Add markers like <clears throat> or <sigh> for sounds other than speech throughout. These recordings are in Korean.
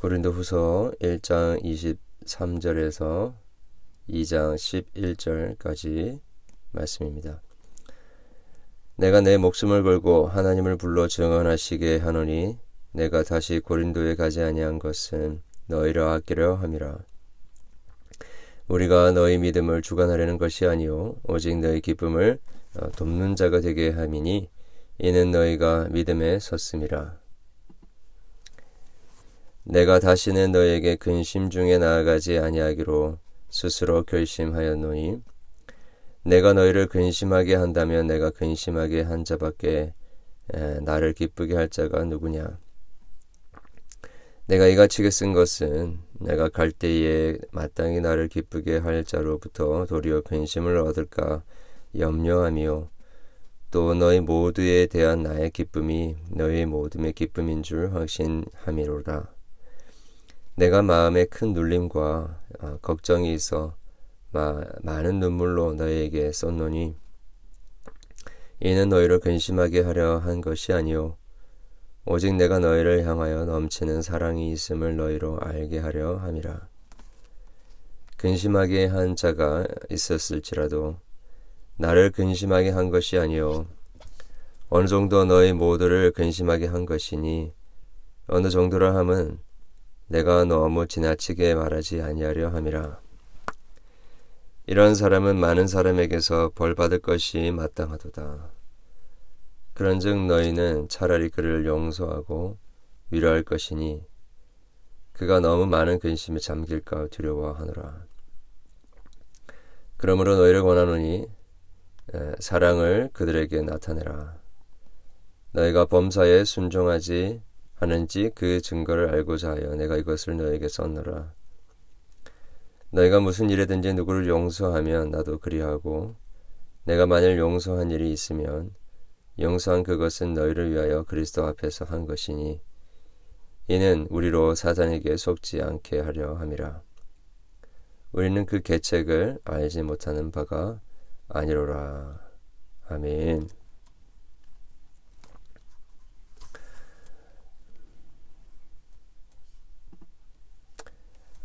고린도 후서 1장 23절에서 2장 11절까지 말씀입니다. 내가 내 목숨을 걸고 하나님을 불러 증언하시게 하노니 내가 다시 고린도에 가지 아니한 것은 너희를 아끼려 함이라. 우리가 너희 믿음을 주관하려는 것이 아니요 오직 너희 기쁨을 어, 돕는 자가 되게 함이니 이는 너희가 믿음에 섰음이라. 내가 다시는 너에게 근심 중에 나아가지 아니하기로 스스로 결심하였노니 내가 너희를 근심하게 한다면 내가 근심하게 한 자밖에 에, 나를 기쁘게 할 자가 누구냐? 내가 이같이 쓴 것은 내가 갈 때에 마땅히 나를 기쁘게 할 자로부터 도리어 근심을 얻을까 염려하며 또 너희 모두에 대한 나의 기쁨이 너희 모둠의 기쁨인 줄 확신함이로라. 내가 마음에 큰 눌림과 아, 걱정이 있어 마, 많은 눈물로 너희에게 썼노니 이는 너희를 근심하게 하려 한 것이 아니요 오직 내가 너희를 향하여 넘치는 사랑이 있음을 너희로 알게 하려 함이라. 근심하게 한 자가 있었을지라도 나를 근심하게 한 것이 아니요 어느 정도 너희 모두를 근심하게 한 것이니 어느 정도라 함은 내가 너무 지나치게 말하지 아니하려 함이라. 이런 사람은 많은 사람에게서 벌 받을 것이 마땅하도다. 그런즉 너희는 차라리 그를 용서하고 위로할 것이니 그가 너무 많은 근심에 잠길까 두려워하노라. 그러므로 너희를 권하노니 사랑을 그들에게 나타내라. 너희가 범사에 순종하지 하는지 그 증거를 알고자 하여 내가 이것을 너에게 썼노라. 너희가 무슨 일에든지 누구를 용서하면 나도 그리하고 내가 만일 용서한 일이 있으면 용서한 그것은 너희를 위하여 그리스도 앞에서 한 것이니 이는 우리로 사단에게 속지 않게 하려 함이라. 우리는 그 계책을 알지 못하는 바가 아니로라. 아멘.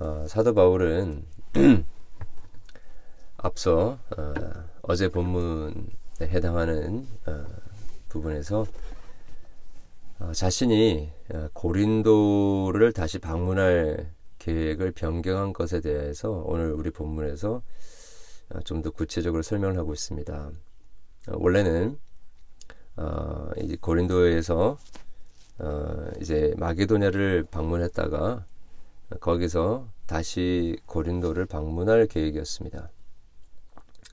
어, 사도 바울은 <clears throat> 앞서 어, 제 본문에 해당하는 어, 부분에서 어, 자신이 어, 고린도를 다시 방문할 계획을 변경한 것에 대해서 오늘 우리 본문에서 어, 좀더 구체적으로 설명을 하고 있습니다. 원래는 고린도에서 이제 마게도냐를 방문했다가 거기서 다시 고린도를 방문할 계획이었습니다.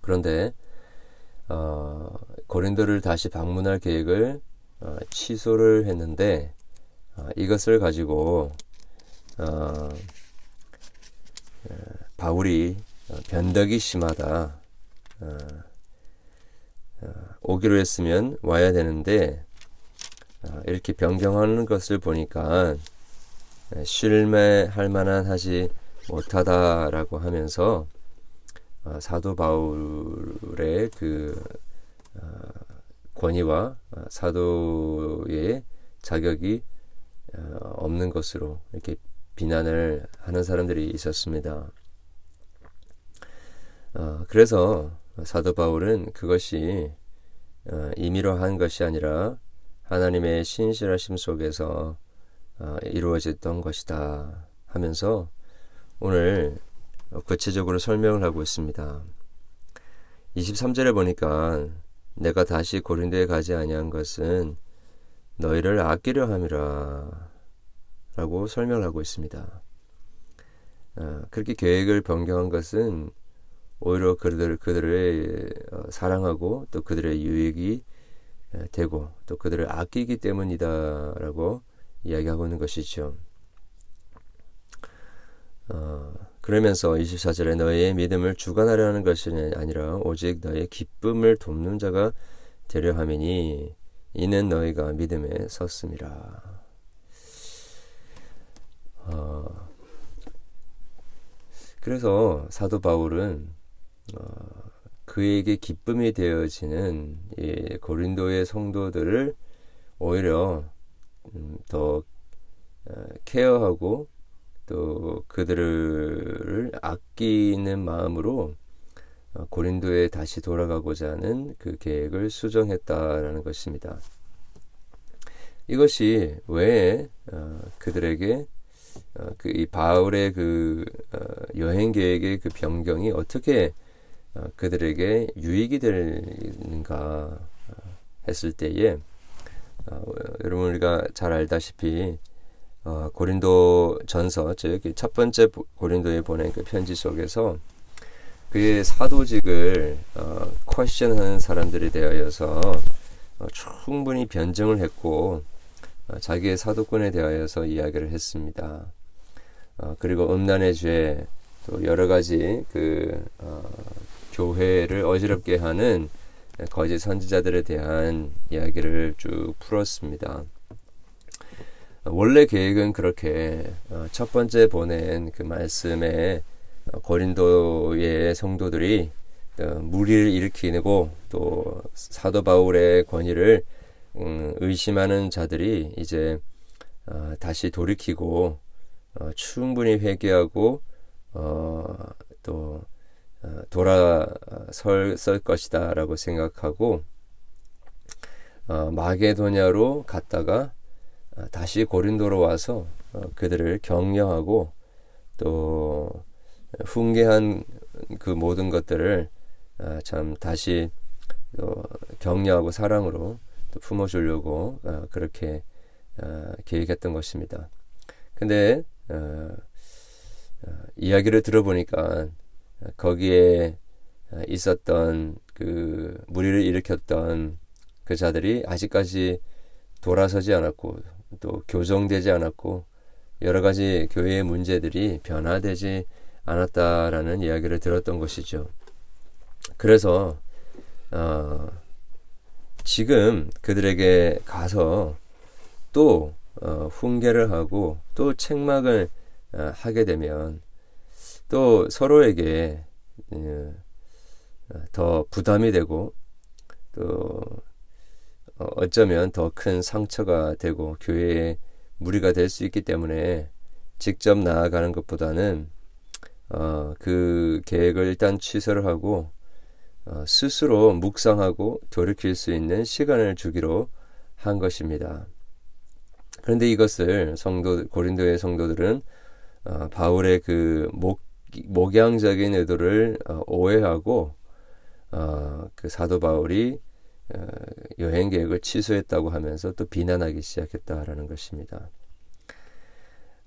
그런데 어, 고린도를 다시 방문할 계획을 어, 취소를 했는데 어, 이것을 가지고 어, 어 바울이 어, 변덕이 심하다. 어, 오기로 했으면 와야 되는데 이렇게 변경하는 것을 보니까 실매할 만한 하지 못하다라고 하면서 어, 사도 바울의 그 어, 권위와 어, 사도의 자격이 없는 것으로 이렇게 비난을 하는 사람들이 있었습니다. 그래서 사도 바울은 그것이 임의로 한 것이 아니라 하나님의 신실하심 속에서 이루어졌던 것이다 하면서 오늘 구체적으로 설명을 하고 있습니다. 23절에 보니까 내가 다시 고린도에 가지 아니한 것은 너희를 아끼려 함이라 라고 설명을 하고 있습니다. 아, 그렇게 계획을 변경한 것은 오히려 그들, 그들을 어, 사랑하고 또 그들의 유익이 되고 또 그들을 아끼기 때문이다 라고 이야기하고 있는 것이죠. 어, 그러면서 24절에 너희의 믿음을 주관하려는 것이 아니라 오직 너희의 기쁨을 돕는 자가 되려 함이니 이는 너희가 믿음에 섰습니다. 어, 그래서 사도 바울은 어, 그에게 기쁨이 되어지는 이 고린도의 성도들을 오히려 음, 더 어, 케어하고 또 그들을 아끼는 마음으로 어, 고린도에 다시 돌아가고자 하는 그 계획을 수정했다라는 것입니다. 이것이 왜 어, 그들에게 어, 그이 바울의 그 여행 계획의 그 변경이 어떻게 그들에게 유익이 되는가 했을 때에 여러분 우리가 잘 알다시피 고린도 전서 즉 첫 번째 고린도에 보낸 그 편지 속에서 그의 사도직을 어, 퀘션하는 사람들이 되어서 어, 충분히 변증을 했고 어, 자기의 사도권에 대하여서 이야기를 했습니다. 어, 그리고 음란의 죄, 또 여러 가지 그 어, 교회를 어지럽게 하는 거짓 선지자들에 대한 이야기를 쭉 풀었습니다. 원래 계획은 그렇게 어, 첫 번째 보낸 그 말씀에 고린도의 성도들이 어, 무리를 일으키고 또 사도 바울의 권위를 음, 의심하는 자들이 이제 어, 다시 돌이키고 어, 충분히 회개하고 또 돌아설 것이다라고 생각하고 마게도냐로 갔다가 다시 고린도로 와서 그들을 격려하고 또 훈계한 그 모든 것들을 아, 참 다시 격려하고 사랑으로 품어주려고 아, 그렇게 아, 계획했던 것입니다. 근데 이야기를 들어보니까 거기에 있었던 그 무리를 일으켰던 그 자들이 아직까지 돌아서지 않았고 또 교정되지 않았고 여러 가지 교회의 문제들이 변화되지 않았다라는 이야기를 들었던 것이죠. 그래서 어, 지금 그들에게 가서 또 어, 훈계를 하고 또 책막을 어, 하게 되면 또 서로에게 어, 더 부담이 되고 또 어, 어쩌면 더 큰 상처가 되고 교회에 무리가 될 수 있기 때문에 직접 나아가는 것보다는 어, 그 계획을 일단 취소를 하고 어, 스스로 묵상하고 돌이킬 수 있는 시간을 주기로 한 것입니다. 그런데 이것을 성도 고린도의 성도들은 어, 바울의 그 목, 목양적인 의도를 어, 오해하고 어, 그 사도 바울이 어, 여행 계획을 취소했다고 하면서 또 비난하기 시작했다라는 것입니다.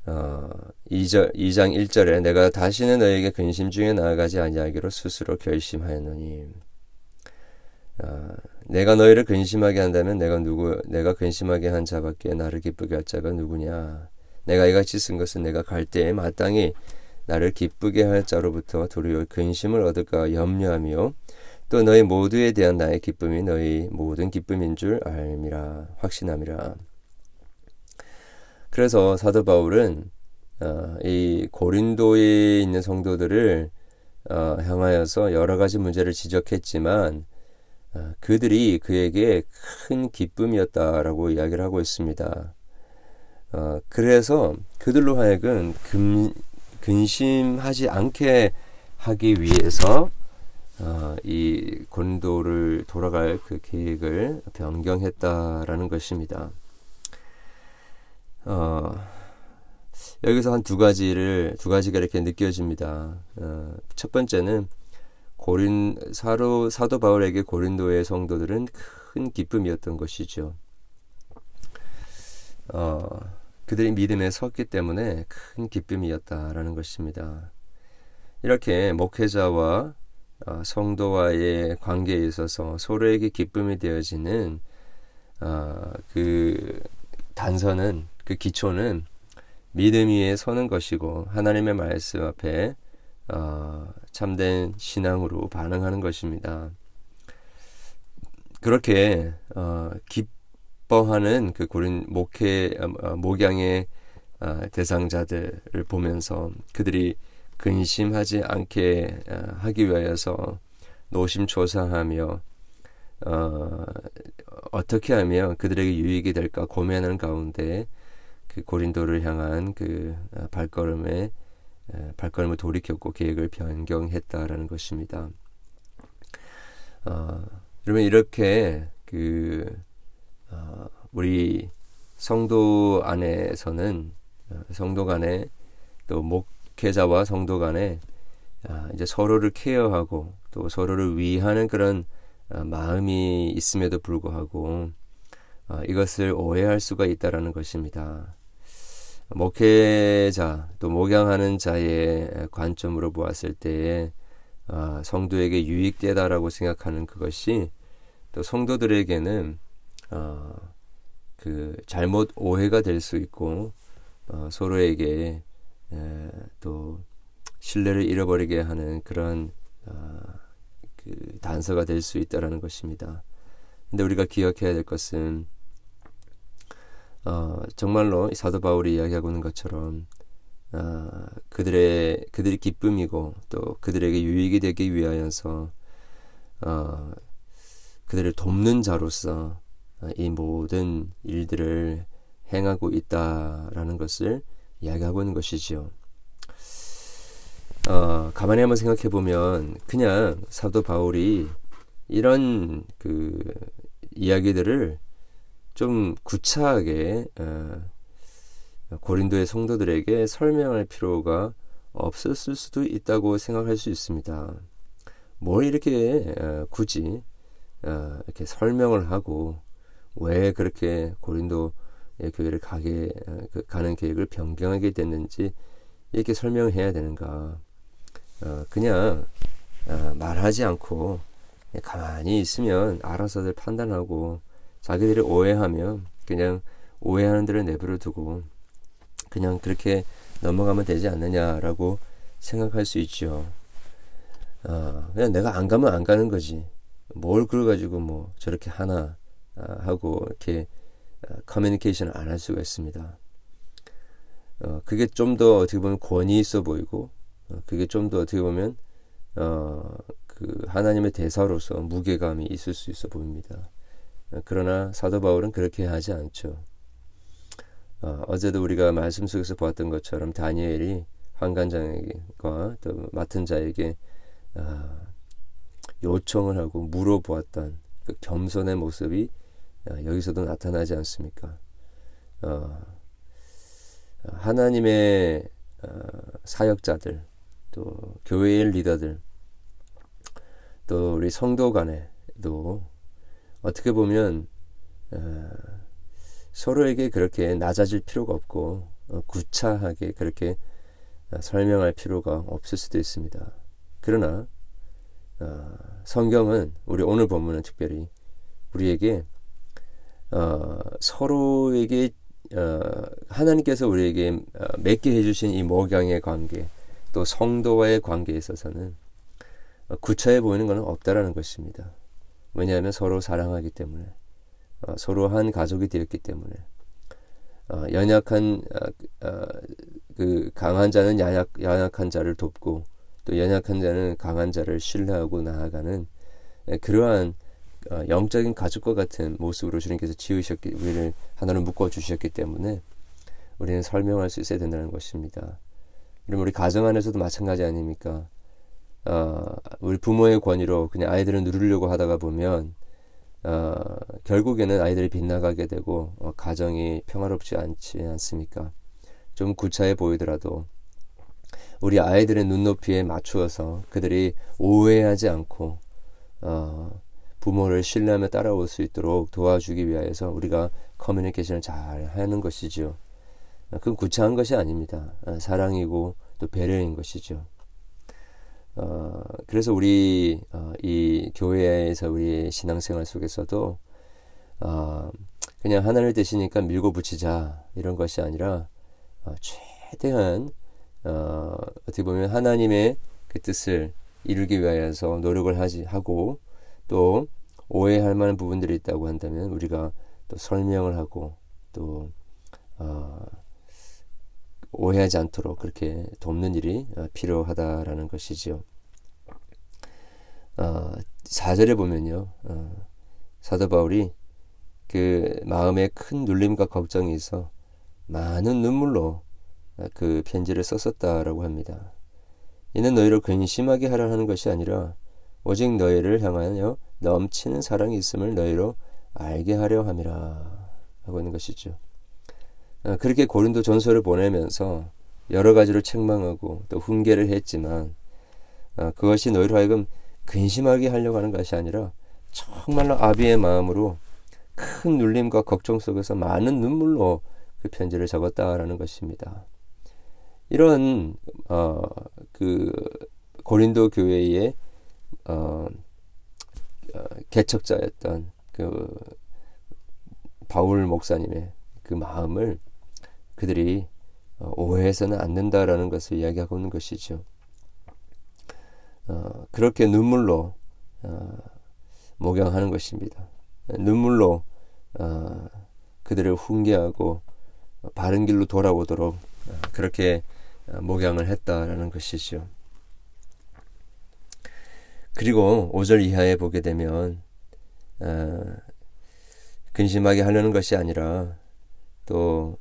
어, 2절, 2장 1절에 내가 다시는 너에게 근심 중에 나아가지 아니하기로 스스로 결심하였노니 어, 내가 너희를 근심하게 한다면 내가 누구 내가 근심하게 한 자밖에 나를 기쁘게 할 자가 누구냐 내가 이같이 쓴 것은 내가 갈 때에 마땅히 나를 기쁘게 할 자로부터 도리어 근심을 얻을까 염려하며 또 너희 모두에 대한 나의 기쁨이 너희 모든 기쁨인 줄 알미라 확신함이라 그래서 사도 바울은 어, 이 고린도에 있는 성도들을 어, 향하여서 여러 가지 문제를 지적했지만 어, 그들이 그에게 큰 기쁨이었다라고 이야기를 하고 있습니다. 어, 그래서 그들로 하여금 금, 근심하지 않게 하기 위해서 어, 이 고린도를 돌아갈 그 계획을 변경했다라는 것입니다. 어, 여기서 한 두 가지를 두 가지가 이렇게 느껴집니다. 어, 첫 번째는 고린 사로 사도 바울에게 고린도의 성도들은 큰 기쁨이었던 것이죠. 어, 그들이 믿음에 섰기 때문에 큰 기쁨이었다라는 것입니다. 이렇게 목회자와 어, 성도와의 관계에 있어서 서로에게 기쁨이 되어지는 어, 그 단서는 그 기초는 믿음 위에 서는 것이고 하나님의 말씀 앞에 어, 참된 신앙으로 반응하는 것입니다. 그렇게 어, 기 뻐하는 그 고린 목회 어, 목양의 어, 대상자들을 보면서 그들이 근심하지 않게 어, 하기 위하여서 노심초사하며 어, 어떻게 하면 그들에게 유익이 될까 고민하는 가운데 그그 고린도를 향한 그 어, 발걸음에 발걸음을 돌이켰고 계획을 변경했다라는 것입니다. 어, 그러면 이렇게 그 어, 우리 성도 안에서는 어, 성도 간에 또 목회자와 성도 간에 아, 이제 서로를 케어하고 또 서로를 위하는 그런 아, 마음이 있음에도 불구하고 아, 이것을 오해할 수가 있다라는 것입니다. 목회자 또 목양하는 자의 관점으로 보았을 때에 성도에게 유익되다라고 생각하는 그것이 또 성도들에게는 그 잘못 오해가 될 수 있고 어, 서로에게 에, 또 신뢰를 잃어버리게 하는 그런 어, 그 단서가 될 수 있다라는 것입니다. 근데 우리가 기억해야 될 것은 어, 정말로 사도 바울이 이야기하고 있는 것처럼 어, 그들의 그들이 기쁨이고 또 그들에게 유익이 되기 위하여서 어, 그들을 돕는 자로서 이 모든 일들을 행하고 있다라는 것을 이야기하고 있는 것이지요. 어, 가만히 한번 생각해 보면 그냥 사도 바울이 이런 그 이야기들을 좀 구차하게 어, 고린도의 성도들에게 설명할 필요가 없었을 수도 있다고 생각할 수 있습니다. 뭘 이렇게 어, 굳이 어, 이렇게 설명을 하고 왜 그렇게 고린도 교회를 가게 그 가는 계획을 변경하게 됐는지 이렇게 설명해야 되는가? 어, 그냥 어, 말하지 않고 가만히 있으면 알아서들 판단하고 자기들이 오해하면 그냥 오해하는 대로 내버려 두고 그냥 그렇게 넘어가면 되지 않느냐라고 생각할 수 있죠. 어, 그냥 내가 안 가면 안 가는 거지. 뭘 그래가지고 뭐 저렇게 하나 아, 하고 이렇게 아, 커뮤니케이션을 안 할 수가 있습니다. 어, 그게 좀 더 어떻게 보면 권위 있어 보이고, 어, 그게 좀 더 어떻게 보면, 어, 그 하나님의 대사로서 무게감이 있을 수 있어 보입니다. 어, 그러나 사도 바울은 그렇게 하지 않죠. 어, 어제도 우리가 말씀 속에서 보았던 것처럼 다니엘이 환관장에게과 또 맡은 자에게 어, 요청을 하고 물어보았던 그 겸손의 모습이 어, 여기서도 나타나지 않습니까? 어, 하나님의 어, 사역자들, 또 교회의 리더들, 또 우리 성도 간에도 어떻게 보면 어, 서로에게 그렇게 낮아질 필요가 없고 어, 구차하게 그렇게 어, 설명할 필요가 없을 수도 있습니다. 그러나 성경은 우리 오늘 본문은 특별히 우리에게 어, 서로에게 어, 하나님께서 우리에게 어, 맺게 해주신 이 목양의 관계 또 성도와의 관계에 있어서는 어, 구차해 보이는 것은 없다라는 것입니다. 왜냐하면 서로 사랑하기 때문에 어, 서로 한 가족이 되었기 때문에 어, 연약한 어, 어, 그 강한 자는 연약, 연약한 자를 돕고 또 연약한 자는 강한 자를 신뢰하고 나아가는 예, 그러한 어, 영적인 가족과 같은 모습으로 주님께서 지으셨기 우리를 하나로 묶어 주셨기 때문에 우리는 설명할 수 있어야 된다는 것입니다. 그럼 우리 가정 안에서도 마찬가지 아닙니까? 어, 우리 부모의 권위로 그냥 아이들을 누르려고 하다가 보면 어, 결국에는 아이들이 빗나가게 되고 어, 가정이 평화롭지 않지 않습니까? 좀 구차해 보이더라도 우리 아이들의 눈높이에 맞추어서 그들이 오해하지 않고 어, 부모를 신뢰하며 따라올 수 있도록 도와주기 위하여서 우리가 커뮤니케이션을 잘 하는 것이죠. 그건 구차한 것이 아닙니다. 아, 사랑이고 또 배려인 것이죠. 어, 그래서 우리 어, 이 교회에서 우리 신앙생활 속에서도 어, 그냥 하나님을 대시니까 밀고 붙이자 이런 것이 아니라 어, 최대한 어, 어떻게 보면 하나님의 그 뜻을 이루기 위하여서 노력을 하지 하고 또 오해할 만한 부분들이 있다고 한다면 우리가 또 설명을 하고 또 어, 오해하지 않도록 그렇게 돕는 일이 어, 필요하다라는 것이지요. 어, 4절에 보면요. 어, 사도 바울이 그 마음에 큰 눌림과 걱정이 있어 많은 눈물로 그 편지를 썼었다라고 합니다. 이는 너희를 근심하게 하라 하는 것이 아니라 오직 너희를 향하여 넘치는 사랑이 있음을 너희로 알게 하려 함이라 하고 있는 것이죠. 아, 그렇게 고린도 전서를 보내면서 여러 가지로 책망하고 또 훈계를 했지만 아, 그것이 너희로 하여금 근심하게 하려고 하는 것이 아니라 정말로 아비의 마음으로 큰 눌림과 걱정 속에서 많은 눈물로 그 편지를 적었다라는 것입니다. 이런 어, 그 고린도 교회의 어, 어, 개척자였던 그 바울 목사님의 그 마음을 그들이 어, 오해해서는 안 된다라는 것을 이야기하고 있는 것이죠. 어, 그렇게 눈물로 어, 목양하는 것입니다. 눈물로 어, 그들을 훈계하고 바른 길로 돌아오도록 어, 그렇게 어, 목양을 했다라는 것이죠. 그리고 5절 이하에 보게 되면 어, 근심하게 하려는 것이 아니라 또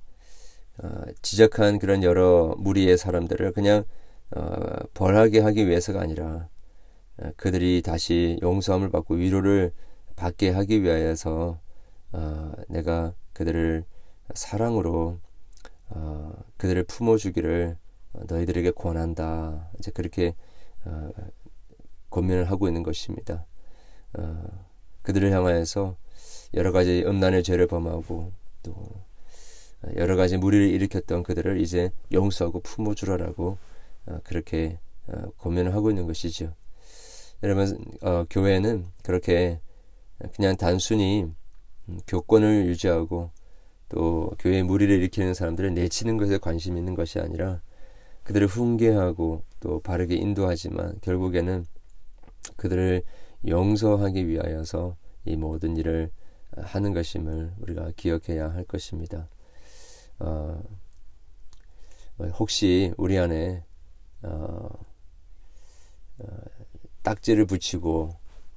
어, 지적한 그런 여러 무리의 사람들을 그냥 어, 벌하게 하기 위해서가 아니라 어, 그들이 다시 용서함을 받고 위로를 받게 하기 위하여서 어, 내가 그들을 사랑으로 어, 그들을 품어주기를 너희들에게 권한다. 이제 그렇게 어, 권면을 하고 있는 것입니다. 어, 그들을 향하여서 여러 가지 음란의 죄를 범하고 또 여러 가지 무리를 일으켰던 그들을 이제 용서하고 품어주라라고 어, 그렇게 어, 고민을 하고 있는 것이죠. 여러분 어, 교회는 그렇게 그냥 단순히 음, 교권을 유지하고 또 교회 무리를 일으키는 사람들을 내치는 것에 관심 있는 것이 아니라 그들을 훈계하고 또 바르게 인도하지만 결국에는 그들을 용서하기 위하여서 이 모든 일을 하는 것임을 우리가 기억해야 할 것입니다. 어, 혹시 우리 안에 어, 어, 딱지를 붙이고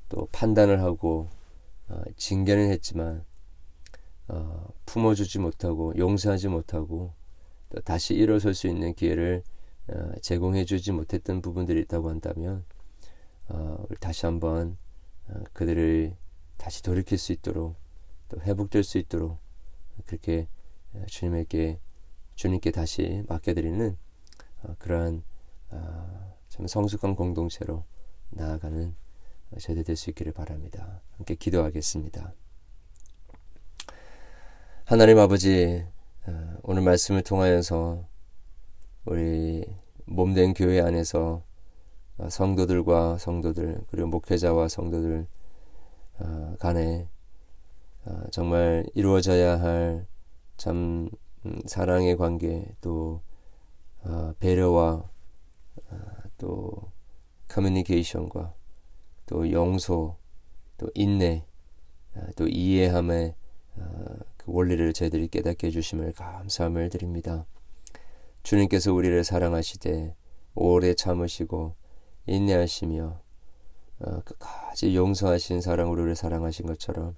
또 판단을 하고 어, 징계는 했지만 어, 품어주지 못하고 용서하지 못하고 또 다시 일어설 수 있는 기회를 어, 제공해주지 못했던 부분들이 있다고 한다면 어, 다시 한번 어, 그들을 다시 돌이킬 수 있도록 또 회복될 수 있도록 그렇게 어, 주님에게 주님께 다시 맡겨드리는 어, 그러한 어, 참 성숙한 공동체로 나아가는 세대 될수 있기를 바랍니다. 함께 기도하겠습니다. 하나님 아버지 오늘 말씀을 통하여서 우리 몸된 교회 안에서 성도들과 성도들 그리고 목회자와 성도들 간에 정말 이루어져야 할참 음, 사랑의 관계 또 배려와 또 커뮤니케이션과 또 용서 또 인내 또 이해함의 그 원리를 저희들이 깨닫게 해주심을 감사함을 드립니다. 주님께서 우리를 사랑하시되 오래 참으시고 인내하시며 어, 끝까지 용서하신 사랑으로 우리를 사랑하신 것처럼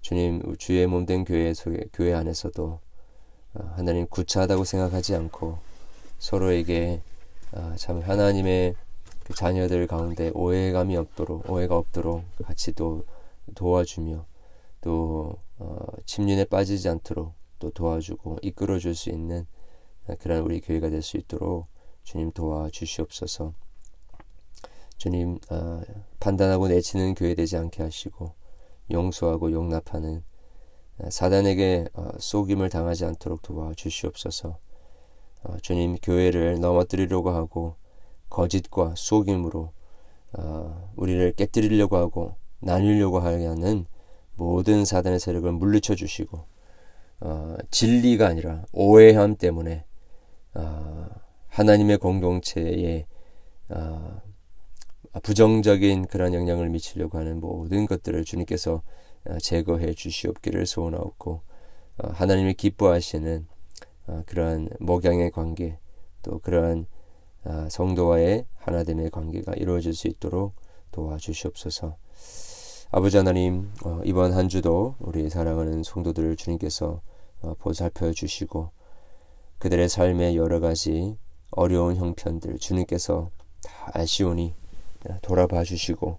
주님 주의 몸된 교회 속에 교회 안에서도 어, 하나님 구차하다고 생각하지 않고 서로에게 어, 참 하나님의 그 자녀들 가운데 오해감이 없도록 오해가 없도록 같이 또 도와주며 또 어, 침륜에 빠지지 않도록 또 도와주고 이끌어 줄 수 있는 그런 우리 교회가 될 수 있도록 주님 도와 주시옵소서. 주님 어, 판단하고 내치는 교회 되지 않게 하시고 용서하고 용납하는 어, 사단에게 어, 속임을 당하지 않도록 도와주시옵소서. 어, 주님 교회를 넘어뜨리려고 하고 거짓과 속임으로 어, 우리를 깨뜨리려고 하고 나누려고 하는 모든 사단의 세력을 물리쳐 주시고 어, 진리가 아니라 오해함 때문에 어, 하나님의 공동체에 어, 부정적인 그런 영향을 미치려고 하는 모든 것들을 주님께서 어, 제거해 주시옵기를 소원하옵고 어, 하나님이 기뻐하시는 어, 그러한 목양의 관계 또 그러한 성도와의 하나됨의 관계가 이루어질 수 있도록 도와주시옵소서. 아버지 하나님 이번 한 주도 우리 사랑하는 성도들을 주님께서 어, 보살펴 주시고 그들의 삶의 여러 가지 어려운 형편들 주님께서 다 아시오니 돌아봐 주시고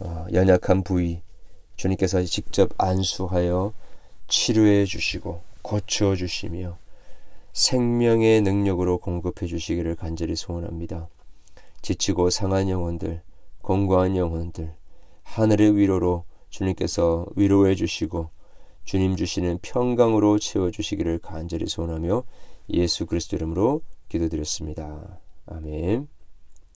어, 연약한 부위 주님께서 직접 안수하여 치료해 주시고 고쳐 주시며 생명의 능력으로 공급해 주시기를 간절히 소원합니다. 지치고 상한 영혼들, 공고한 영혼들, 하늘의 위로로 주님께서 위로해 주시고 주님 주시는 평강으로 채워 주시기를 간절히 소원하며 예수 그리스도 이름으로 기도드렸습니다. 아멘.